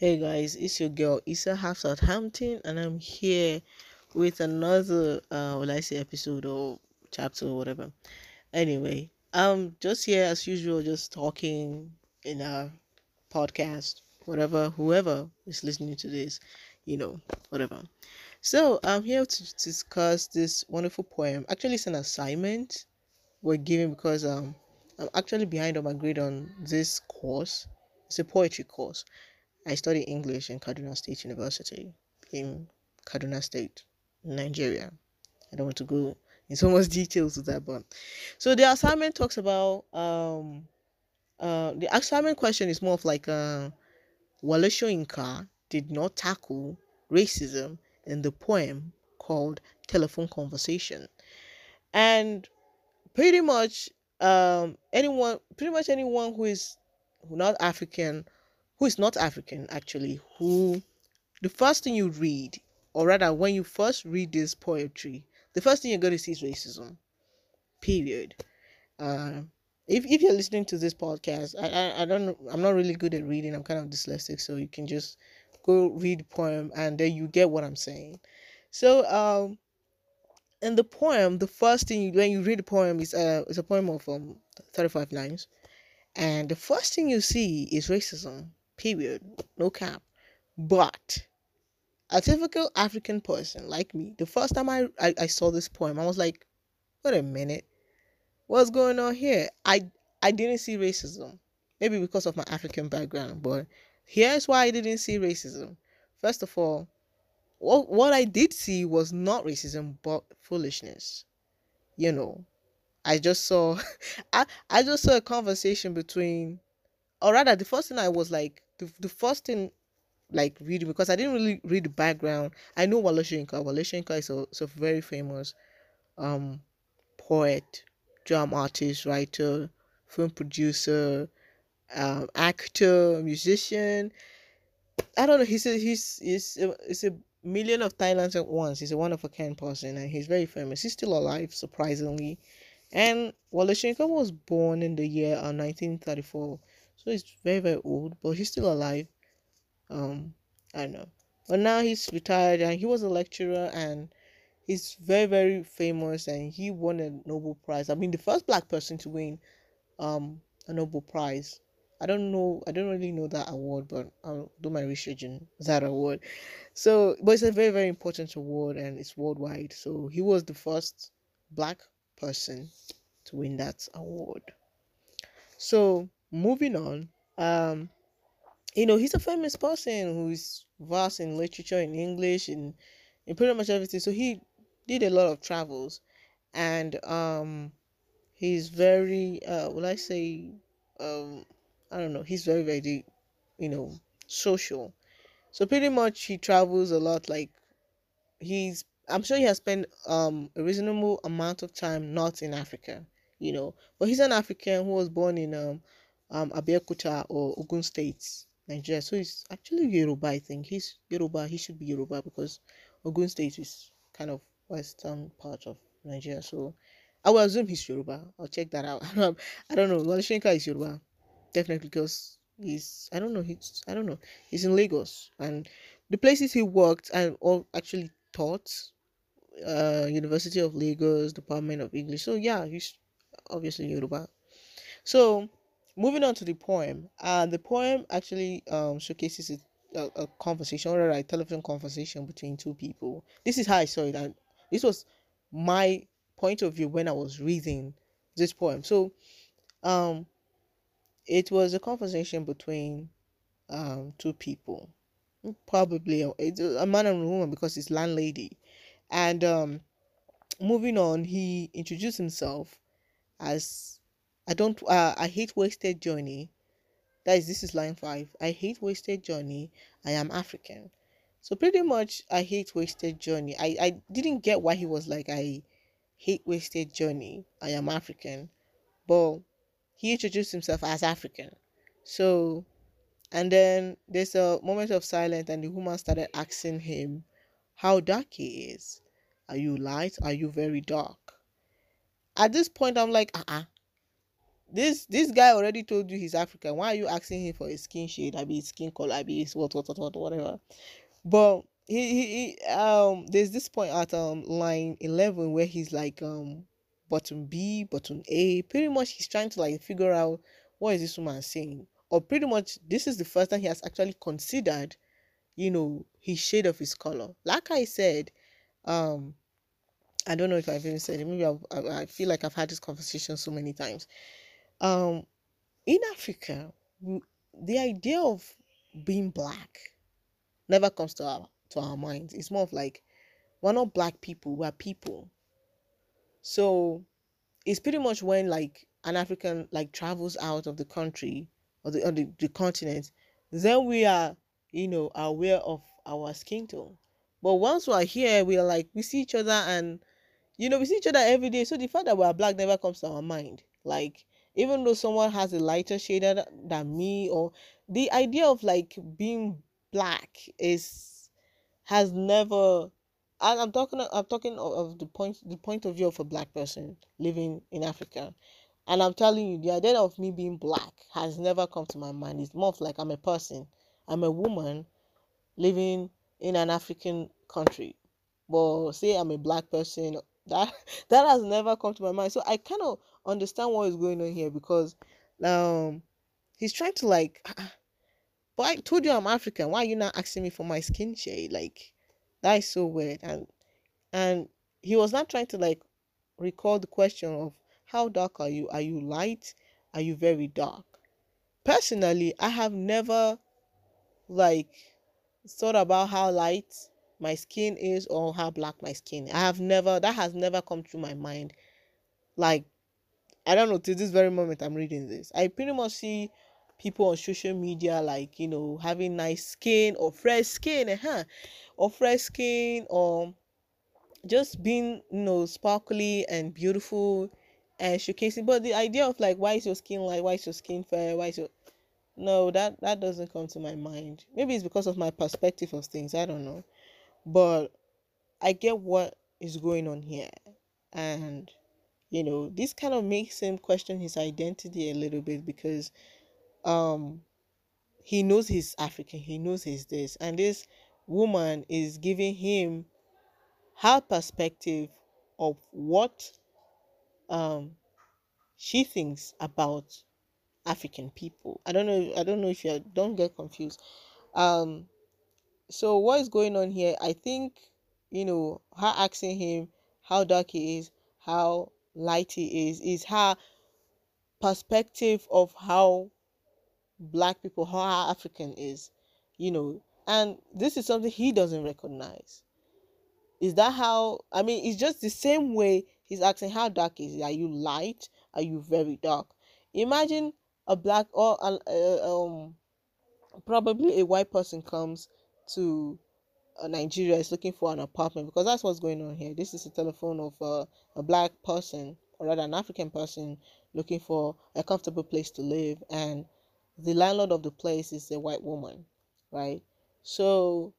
Hey guys, it's your girl Issa Half Southampton, and I'm here with another, uh, will I say, episode or chapter or whatever. Anyway, I'm just here as usual, just talking in a podcast, whatever, whoever is listening to this, you know, whatever. So I'm here to discuss this wonderful poem. Actually, it's an assignment we're giving because um I'm actually behind on my grade on this course. It's a poetry course I study English in Kaduna State University in Kaduna State, Nigeria. I don't want to go in so much details with that, but so the assignment talks about um uh the assignment question is more of like uh Wole Soyinka did not tackle racism in the poem called Telephone Conversation. And pretty much um anyone pretty much anyone who is not African who is not African actually, who the first thing you read, or rather when you first read this poetry, the first thing you're going to see is racism. Period. Uh, if, if you're listening to this podcast, I, I, I don't I'm not really good at reading. I'm kind of dyslexic, so you can just go read the poem and then you get what I'm saying. So, um, in the poem, the first thing you, when you read the poem is uh, it's a poem of um 35 lines, and the first thing you see is racism period, no cap. But a typical African person like me, the first time I, I, I saw this poem, I was like, wait a minute, what's going on here? I I didn't see racism. Maybe because of my African background, but here's why I didn't see racism. First of all, what, what I did see was not racism but foolishness. You know, I just saw I, I just saw a conversation between or rather the first thing I was like the, the first thing like reading because I didn't really read the background. I know Wole Soyinka. Is a, is a very famous um poet, drum artist, writer, film producer, um, actor, musician. I don't know. He's a, he's he's a, he's a million of talents at once. He's a one of a kind person, and he's very famous. He's still alive, surprisingly. And Wole was born in the year of 1934 so he's very very old, but he's still alive. Um, I know, but now he's retired and he was a lecturer and he's very very famous and he won a Nobel Prize. I mean, the first black person to win um a Nobel Prize. I don't know. I don't really know that award, but I'll do my research in that award. So, but it's a very, very important award and it's worldwide. So he was the first black person to win that award. So moving on, um, you know, he's a famous person who's vast in literature, in English, in in pretty much everything. So he did a lot of travels, and um, he's very, uh, will I say, um, I don't know, he's very very, you know, social. So pretty much he travels a lot. Like he's, I'm sure he has spent um a reasonable amount of time not in Africa, you know, but he's an African who was born in um um Abeokuta or Ogun State, Nigeria. So he's actually Yoruba, I think. He's Yoruba. He should be Yoruba because Ogun State is kind of western part of Nigeria. So I will assume he's Yoruba. I'll check that out. I don't know. Wole Soyinka is Yoruba, definitely because he's I don't know. He's I don't know. He's in Lagos and the places he worked and or actually taught uh University of Lagos, Department of English. So yeah, he's obviously Yoruba. So moving on to the poem. Uh the poem actually um showcases a, a, a conversation or a telephone conversation between two people. This is how i saw it and this was my point of view when i was reading this poem. So um it was a conversation between um two people. Probably a, a man and a woman because it's landlady. And um moving on he introduced himself as I don't uh, I hate wasted journey. That is this is line 5. I hate wasted journey. I am African. So pretty much I hate wasted journey. I I didn't get why he was like I hate wasted journey. I am African. But he introduced himself as African. So and then there's a moment of silence and the woman started asking him how dark he is. Are you light? Are you very dark? At this point I'm like, uh-uh this this guy already told you he's African. Why are you asking him for his skin shade? I mean skin color, I mean what what what what whatever. But he, he, he um there's this point at um line eleven where he's like um button B, button A. Pretty much he's trying to like figure out what is this woman saying. Or pretty much this is the first time he has actually considered, you know, his shade of his color. Like I said, um I don't know if I've even said it. Maybe I've, I, I feel like I've had this conversation so many times. Um, in Africa, the idea of being black never comes to our to our minds. It's more of like we're not black people, we're people. So it's pretty much when like an African like travels out of the country or the or the, the continent, then we are, you know, aware of our skin tone. But once we're here, we are like we see each other and you know we see each other every day. So the fact that we're black never comes to our mind. Like even though someone has a lighter shade than me, or the idea of like being black is has never and I'm talking I'm talking of, the point the point of view of a black person living in Africa. And I'm telling you, the idea of me being black has never come to my mind. It's more of like I'm a person. I'm a woman living in an African country. But say I'm a black person, that that has never come to my mind. So I kind of understand what is going on here because um he's trying to like but I told you I'm African. Why are you not asking me for my skin shade? Like that is so weird. And and he was not trying to like recall the question of how dark are you? Are you light? Are you very dark? Personally, I have never like thought about how light my skin is or how black my skin. I have never that has never come through my mind. Like I don't know to this very moment I'm reading this. I pretty much see people on social media like you know having nice skin or fresh skin, huh? Or fresh skin or just being you know sparkly and beautiful and showcasing. But the idea of like why is your skin like why is your skin fair? Why is your no that that doesn't come to my mind. Maybe it's because of my perspective of things. I don't know but I get what is going on here. And, you know, this kind of makes him question his identity a little bit because um he knows he's African, he knows he's this, and this woman is giving him her perspective of what um she thinks about African people. I don't know I don't know if you don't get confused. Um so what is going on here? I think, you know, her asking him how dark he is, how light he is, is her perspective of how black people, how African is, you know, and this is something he doesn't recognize. Is that how? I mean, it's just the same way he's asking how dark is? Are you light? Are you very dark? Imagine a black or uh, um probably a white person comes to Nigeria is looking for an apartment because that's what's going on here. This is a telephone of uh, a black person, or rather an African person, looking for a comfortable place to live, and the landlord of the place is a white woman, right? So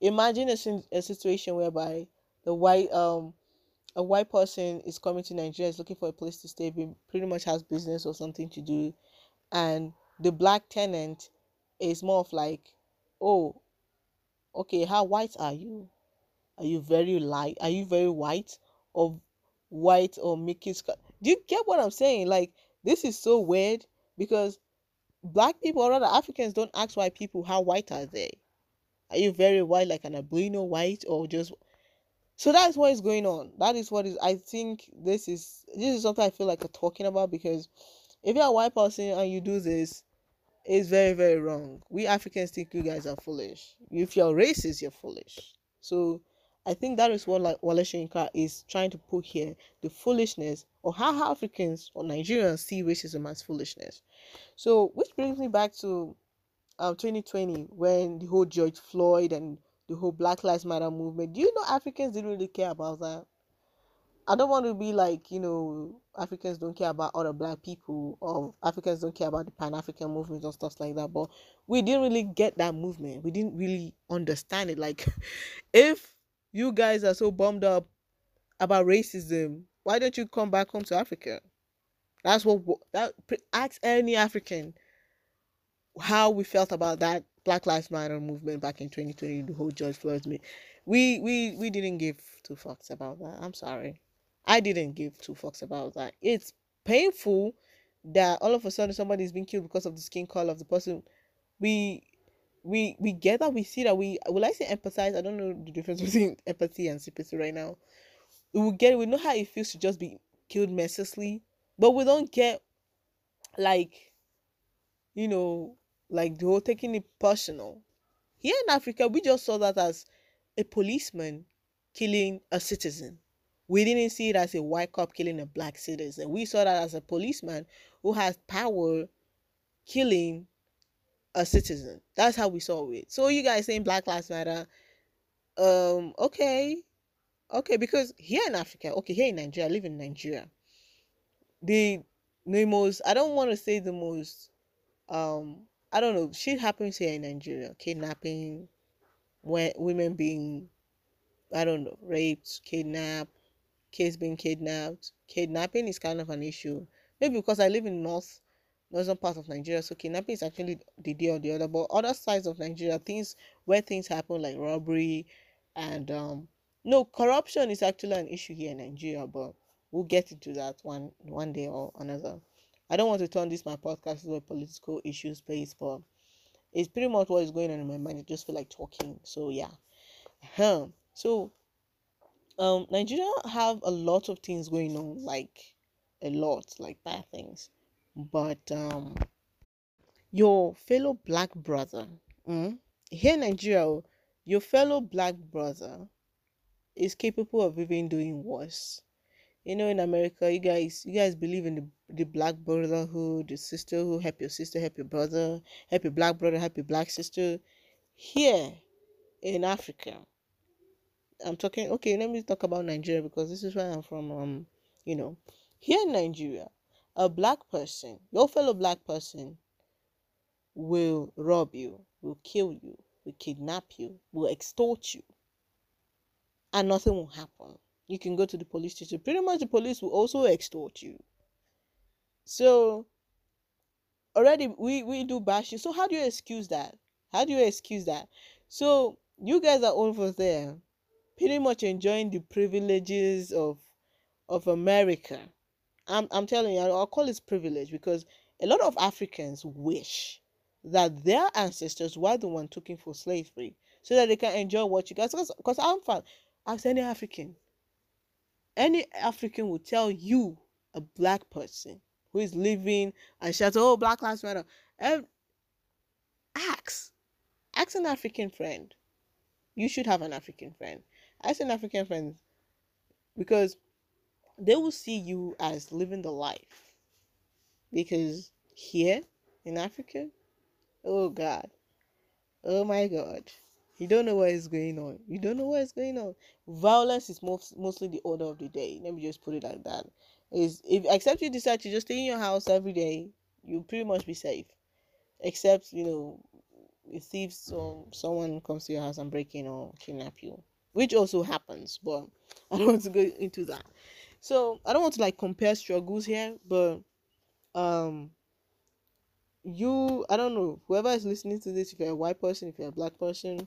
imagine a, a situation whereby the white um a white person is coming to Nigeria, is looking for a place to stay, pretty much has business or something to do, and the black tenant is more of like, oh, okay, how white are you? Are you very light? Are you very white or white or make it? Do you get what I'm saying? Like this is so weird because black people or rather Africans don't ask white people how white are they. Are you very white like an albino white or just so that's what is going on. That is what is I think this is this is something I feel like talking about because if you're a white person and you do this, is very, very wrong. We Africans think you guys are foolish. If you're racist, you're foolish. So I think that is what like Wole Soyinka is trying to put here the foolishness or how Africans or Nigerians see racism as foolishness. So, which brings me back to um, 2020 when the whole George Floyd and the whole Black Lives Matter movement. Do you know Africans didn't really care about that? I don't want to be like, you know, Africans don't care about other black people or Africans don't care about the Pan African movement or stuff like that. But we didn't really get that movement. We didn't really understand it. Like, if you guys are so bummed up about racism, why don't you come back home to Africa? That's what that ask any African how we felt about that Black Lives Matter movement back in 2020, the whole George Floyd. We we we didn't give two fucks about that. I'm sorry. I didn't give two fucks about that. It's painful that all of a sudden somebody is being killed because of the skin color of the person. We we we get that we see that we will I say empathize. I don't know the difference between empathy and sympathy right now. We will get we know how it feels to just be killed mercilessly, but we don't get like you know like the whole taking it personal. Here in Africa, we just saw that as a policeman killing a citizen. We didn't see it as a white cop killing a black citizen. We saw that as a policeman who has power killing a citizen. That's how we saw it. So you guys saying Black Lives Matter? Um, okay, okay, because here in Africa, okay, here in Nigeria, I live in Nigeria. The the most I don't want to say the most um I don't know shit happens here in Nigeria, kidnapping, women being I don't know raped, kidnapped, kids being kidnapped. Kidnapping is kind of an issue. Maybe because I live in north northern part of Nigeria, so kidnapping is actually the day or the other. But other sides of Nigeria, things where things happen like robbery and um no corruption is actually an issue here in Nigeria, but we'll get into that one one day or another. I don't want to turn this my podcast to a political issue space, but it's pretty much what is going on in my mind. I just feel like talking. So yeah. huh. So um Nigeria have a lot of things going on, like a lot, like bad things. But um your fellow black brother, mm, here in Nigeria, your fellow black brother is capable of even doing worse. You know, in America, you guys, you guys believe in the, the black brotherhood, the sisterhood. Help your sister, help your brother, help your black brother, help your black sister. Here in Africa, I'm talking. Okay, let me talk about Nigeria because this is where I'm from. Um, you know, here in Nigeria, a black person, your fellow black person, will rob you, will kill you, will kidnap you, will extort you, and nothing will happen. You can go to the police station. Pretty much the police will also extort you. So already we, we do bashing. So how do you excuse that? How do you excuse that? So you guys are over there pretty much enjoying the privileges of of America. I'm I'm telling you, I'll call it privilege because a lot of Africans wish that their ancestors were the one taken for slavery so that they can enjoy what you guys because I'm fine. Ask any African. Any African will tell you, a black person who is living and shouts, "Oh, Black Lives Matter," ask, ask an African friend. You should have an African friend. Ask an African friend because they will see you as living the life. Because here in Africa, oh God, oh my God, you don't know what is going on. You don't know what is going on. Violence is most, mostly the order of the day. Let me just put it like that. Is if except you decide to just stay in your house every day, you pretty much be safe. Except you know, if thieves or someone comes to your house and break in or kidnap you, which also happens. But I don't want to go into that. So I don't want to like compare struggles here, but um you I don't know whoever is listening to this if you're a white person if you're a black person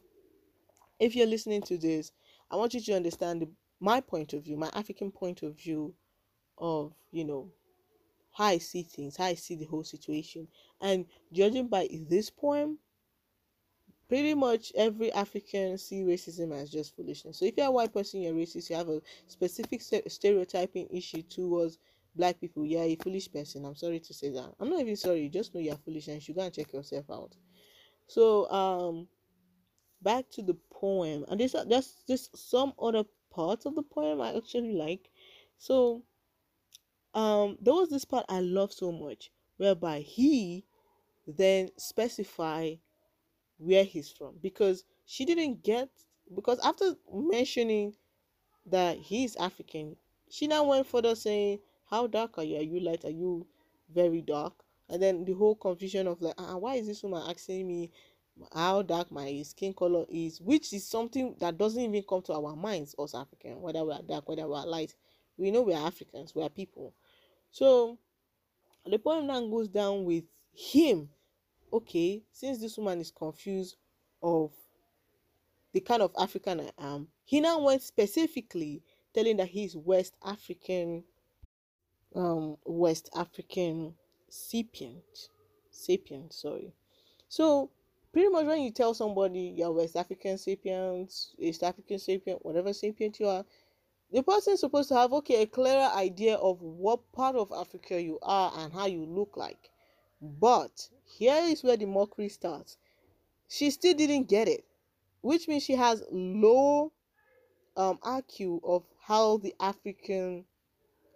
if you're listening to this, I want you to understand the, my point of view, my African point of view of, you know, how I see things, how I see the whole situation. And judging by this poem, pretty much every African see racism as just foolishness. So if you're a white person, you're racist, you have a specific stereotyping issue towards black people, you're a foolish person. I'm sorry to say that. I'm not even sorry, you just know you're foolish and you should go and check yourself out. So um back to the poem and there's just just some other parts of the poem i actually like so um there was this part i love so much whereby he then specify where he's from because she didn't get because after mentioning that he's african she now went further saying how dark are you are you light are you very dark and then the whole confusion of like ah, why is this woman asking me how dark my skin color is, which is something that doesn't even come to our minds, us African, whether we are dark, whether we are light. We know we are Africans, we are people. So the poem now goes down with him. Okay, since this woman is confused of the kind of African I am, he now went specifically telling that he's West African, um, West African sapient, sapient. Sorry. So pretty much when you tell somebody you're West African sapient, East African sapient, whatever sapient you are, the person is supposed to have okay a clearer idea of what part of Africa you are and how you look like. But here is where the mockery starts. She still didn't get it, which means she has low um IQ of how the African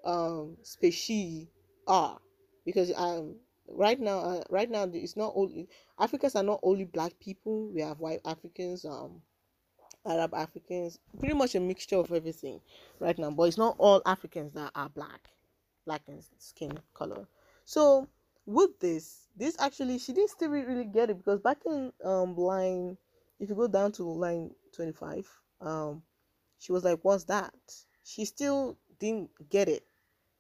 um species are. Because um right now uh, right now it's not only Africans are not only black people. We have white Africans um Arab Africans pretty much a mixture of everything right now. But it's not all Africans that are black black in skin color. So with this this actually she didn't still really get it because back in um line if you go down to line 25 um she was like what's that? She still didn't get it.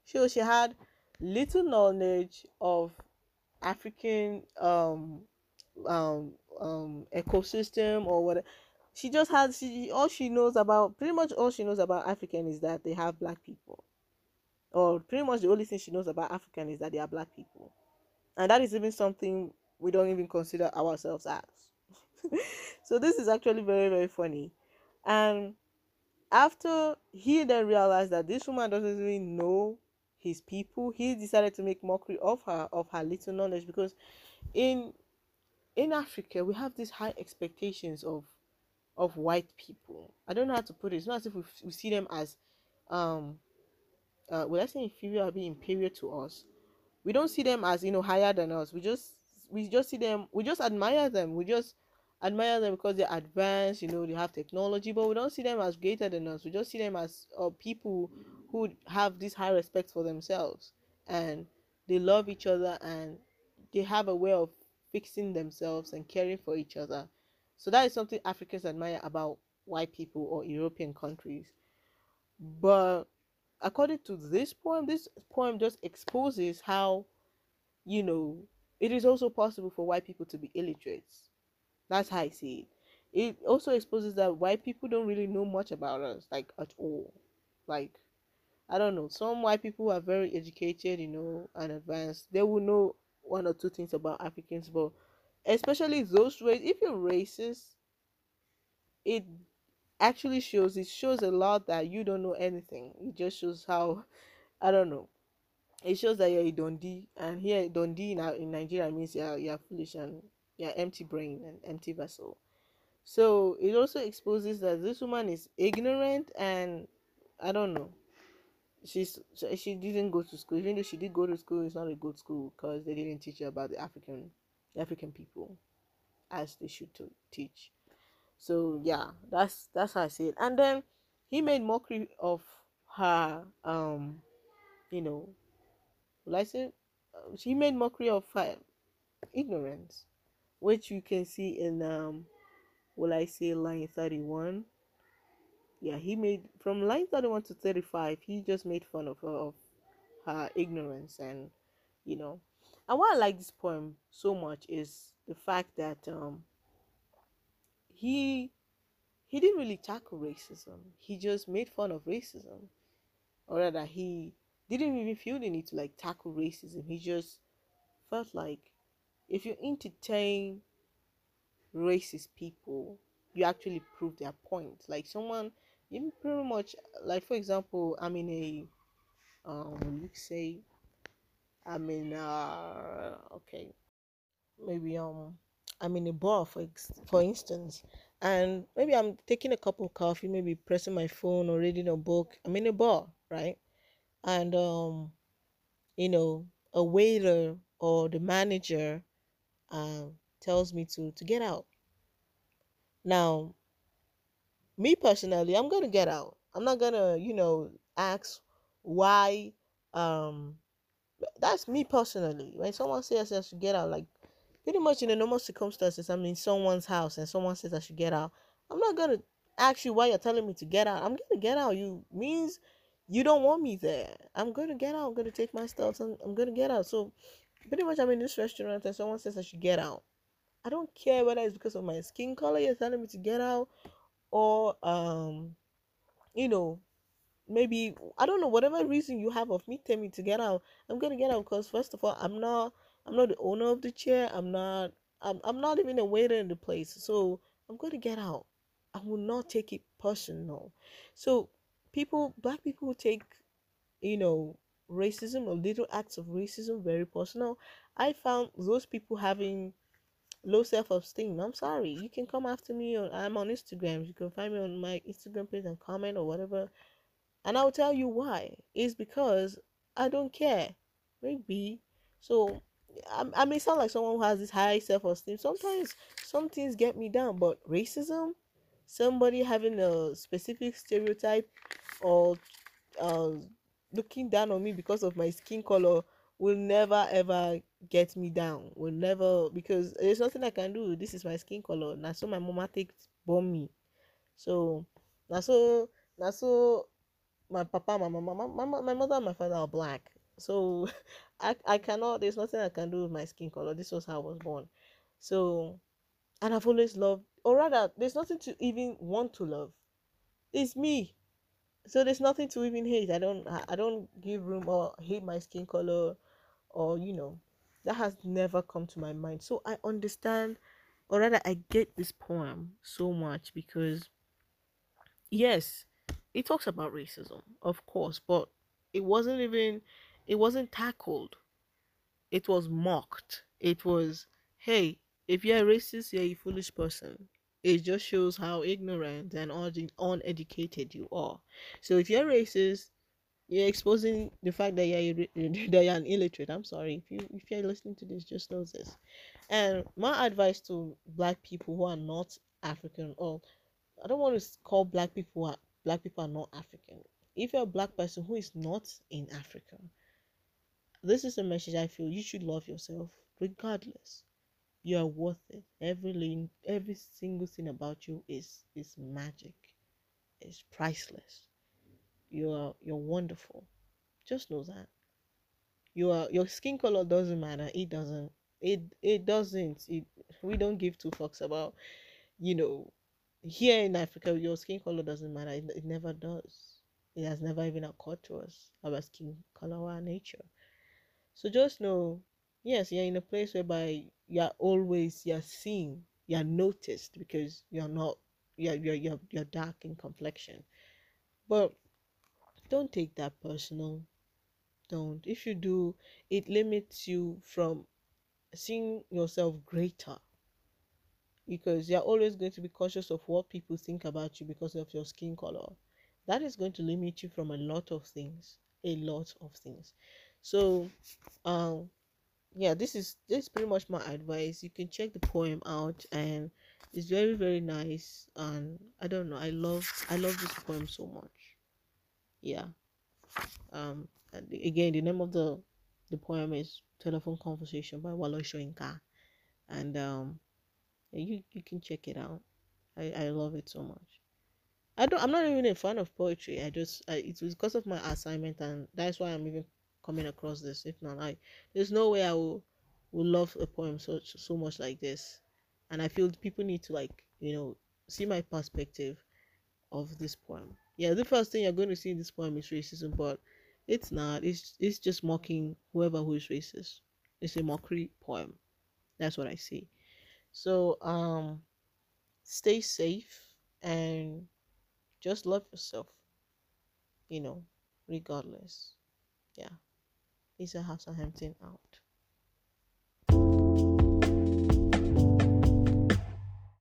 She she had little knowledge of african um um um ecosystem or what she just has she all she knows about pretty much all she knows about african is that they have black people. Or pretty much the only thing she knows about african is that they are black people and that is even something we don't even consider ourselves as. So this is actually very very funny. And after he then realized that this woman doesn't really know his people he decided to make mockery of her of her little knowledge because in in africa we have these high expectations of of white people. I don't know how to put it. It's not as if we, we see them as um uh well let's say inferior or be inferior to us we don't see them as you know higher than us. We just we just see them we just admire them. We just admire them because they're advanced you know they have technology but we don't see them as greater than us. We just see them as uh, people who have this high respect for themselves. And they love each other and they have a way of fixing themselves and caring for each other. So that is something africans admire about white people or european countries. But according to this poem this poem just exposes how you know it is also possible for white people to be illiterate that's how I see it. It also exposes that white people don't really know much about us, like at all. Like, I don't know. Some white people are very educated, you know, and advanced. They will know one or two things about Africans, but especially those ways. If you're racist, it actually shows. It shows a lot that you don't know anything. It just shows how, I don't know. It shows that you're a Dundee, and here Dundee in, in Nigeria means you're, you're foolish and yeah empty brain and empty vessel so it also exposes that this woman is ignorant and i don't know she's she didn't go to school even though she did go to school it's not a good school because they didn't teach her about the african african people as they should to teach so yeah that's that's how i see it. And then he made mockery of her um you know like i said he made mockery of her ignorance which you can see in um will I say line 31 yeah he made from line 31 to 35 he just made fun of her of her ignorance and you know. And why I like this poem so much is the fact that um he he didn't really tackle racism. He just made fun of racism. Or rather he didn't even feel the need to like tackle racism. He just felt like if you entertain racist people, you actually prove their point. Like someone, you pretty much like for example, I'm in a um, you say, I'm in uh, okay, maybe um, I'm in a bar for ex- for instance, and maybe I'm taking a cup of coffee, maybe pressing my phone or reading a book. I'm in a bar, right? And um, you know, a waiter or the manager um, tells me to to get out. Now, me personally, I'm gonna get out. I'm not gonna, you know, ask why. Um, that's me personally. When someone says I should get out, like pretty much in the normal circumstances, I'm in someone's house and someone says I should get out. I'm not gonna ask you why you're telling me to get out. I'm gonna get out. You means you don't want me there. I'm gonna get out. I'm gonna take my stuff and I'm gonna get out. So pretty much I'm in this restaurant and someone says I should get out. I don't care whether it's because of my skin color you're telling me to get out or um you know maybe I don't know whatever reason you have of me telling me to get out. I'm gonna get out because first of all I'm not I'm not the owner of the chair. I'm not I'm I'm not even a waiter in the place. So I'm gonna get out. I will not take it personal. So people black people take you know racism or little acts of racism very personal. I found those people having low self-esteem. I'm sorry. You can come after me on I'm on Instagram. You can find me on my Instagram page and comment or whatever. And I'll tell you why. It's because I don't care. Maybe. So I, I may sound like someone who has this high self-esteem. Sometimes some things get me down, but racism, somebody having a specific stereotype or uh, looking down on me because of my skin color will never ever get me down. Will never because there's nothing I can do. This is my skin color. Now so my mama takes born me. So now so now so my papa, my mama, my, my, my mother and my father are black. So I I cannot there's nothing I can do with my skin color. This was how I was born. So and I've always loved or rather there's nothing to even want to love. It's me so there's nothing to even hate i don't i don't give room or hate my skin color or you know that has never come to my mind so i understand or rather i get this poem so much because yes it talks about racism of course but it wasn't even it wasn't tackled it was mocked it was hey if you're a racist you're a foolish person it just shows how ignorant and uneducated you are. So if you're racist, you're exposing the fact that you're that you're an illiterate. I'm sorry if you if you're listening to this, just know this. And my advice to black people who are not African, or I don't want to call black people black people are not African. If you're a black person who is not in Africa, this is a message I feel you should love yourself regardless. You are worth it. Every every single thing about you is is magic. It's priceless. You are you're wonderful. Just know that. You are your skin color doesn't matter. It doesn't it it doesn't. It we don't give two fucks about you know here in africa your skin color doesn't matter. It, it never does. It has never even occurred to us about skin color or nature so just know yes you're in a place whereby you're always you're seen you're noticed because you're not you're you're you're, you're dark in complexion. But don't take that personal. Don't. If you do it limits you from seeing yourself greater because you're always going to be conscious of what people think about you because of your skin color. That is going to limit you from a lot of things a lot of things so um yeah this is this is pretty much my advice. You can check the poem out and it's very very nice and i don't know i love i love this poem so much. Yeah. Um again the name of the the poem is telephone conversation by Wole Soyinka. And um you you can check it out. I i love it so much. I don't i'm not even a fan of poetry. I just I, it was because of my assignment and that's why i'm even coming across this. If not, I there's no way I will will love a poem so so much like this. And I feel people need to like you know see my perspective of this poem. Yeah, the first thing you're going to see in this poem is racism, but it's not. It's it's just mocking whoever who is racist. It's a mockery poem. That's what I see. So um, stay safe and just love yourself. You know, regardless. Yeah. Lisa Hassan Hampton out.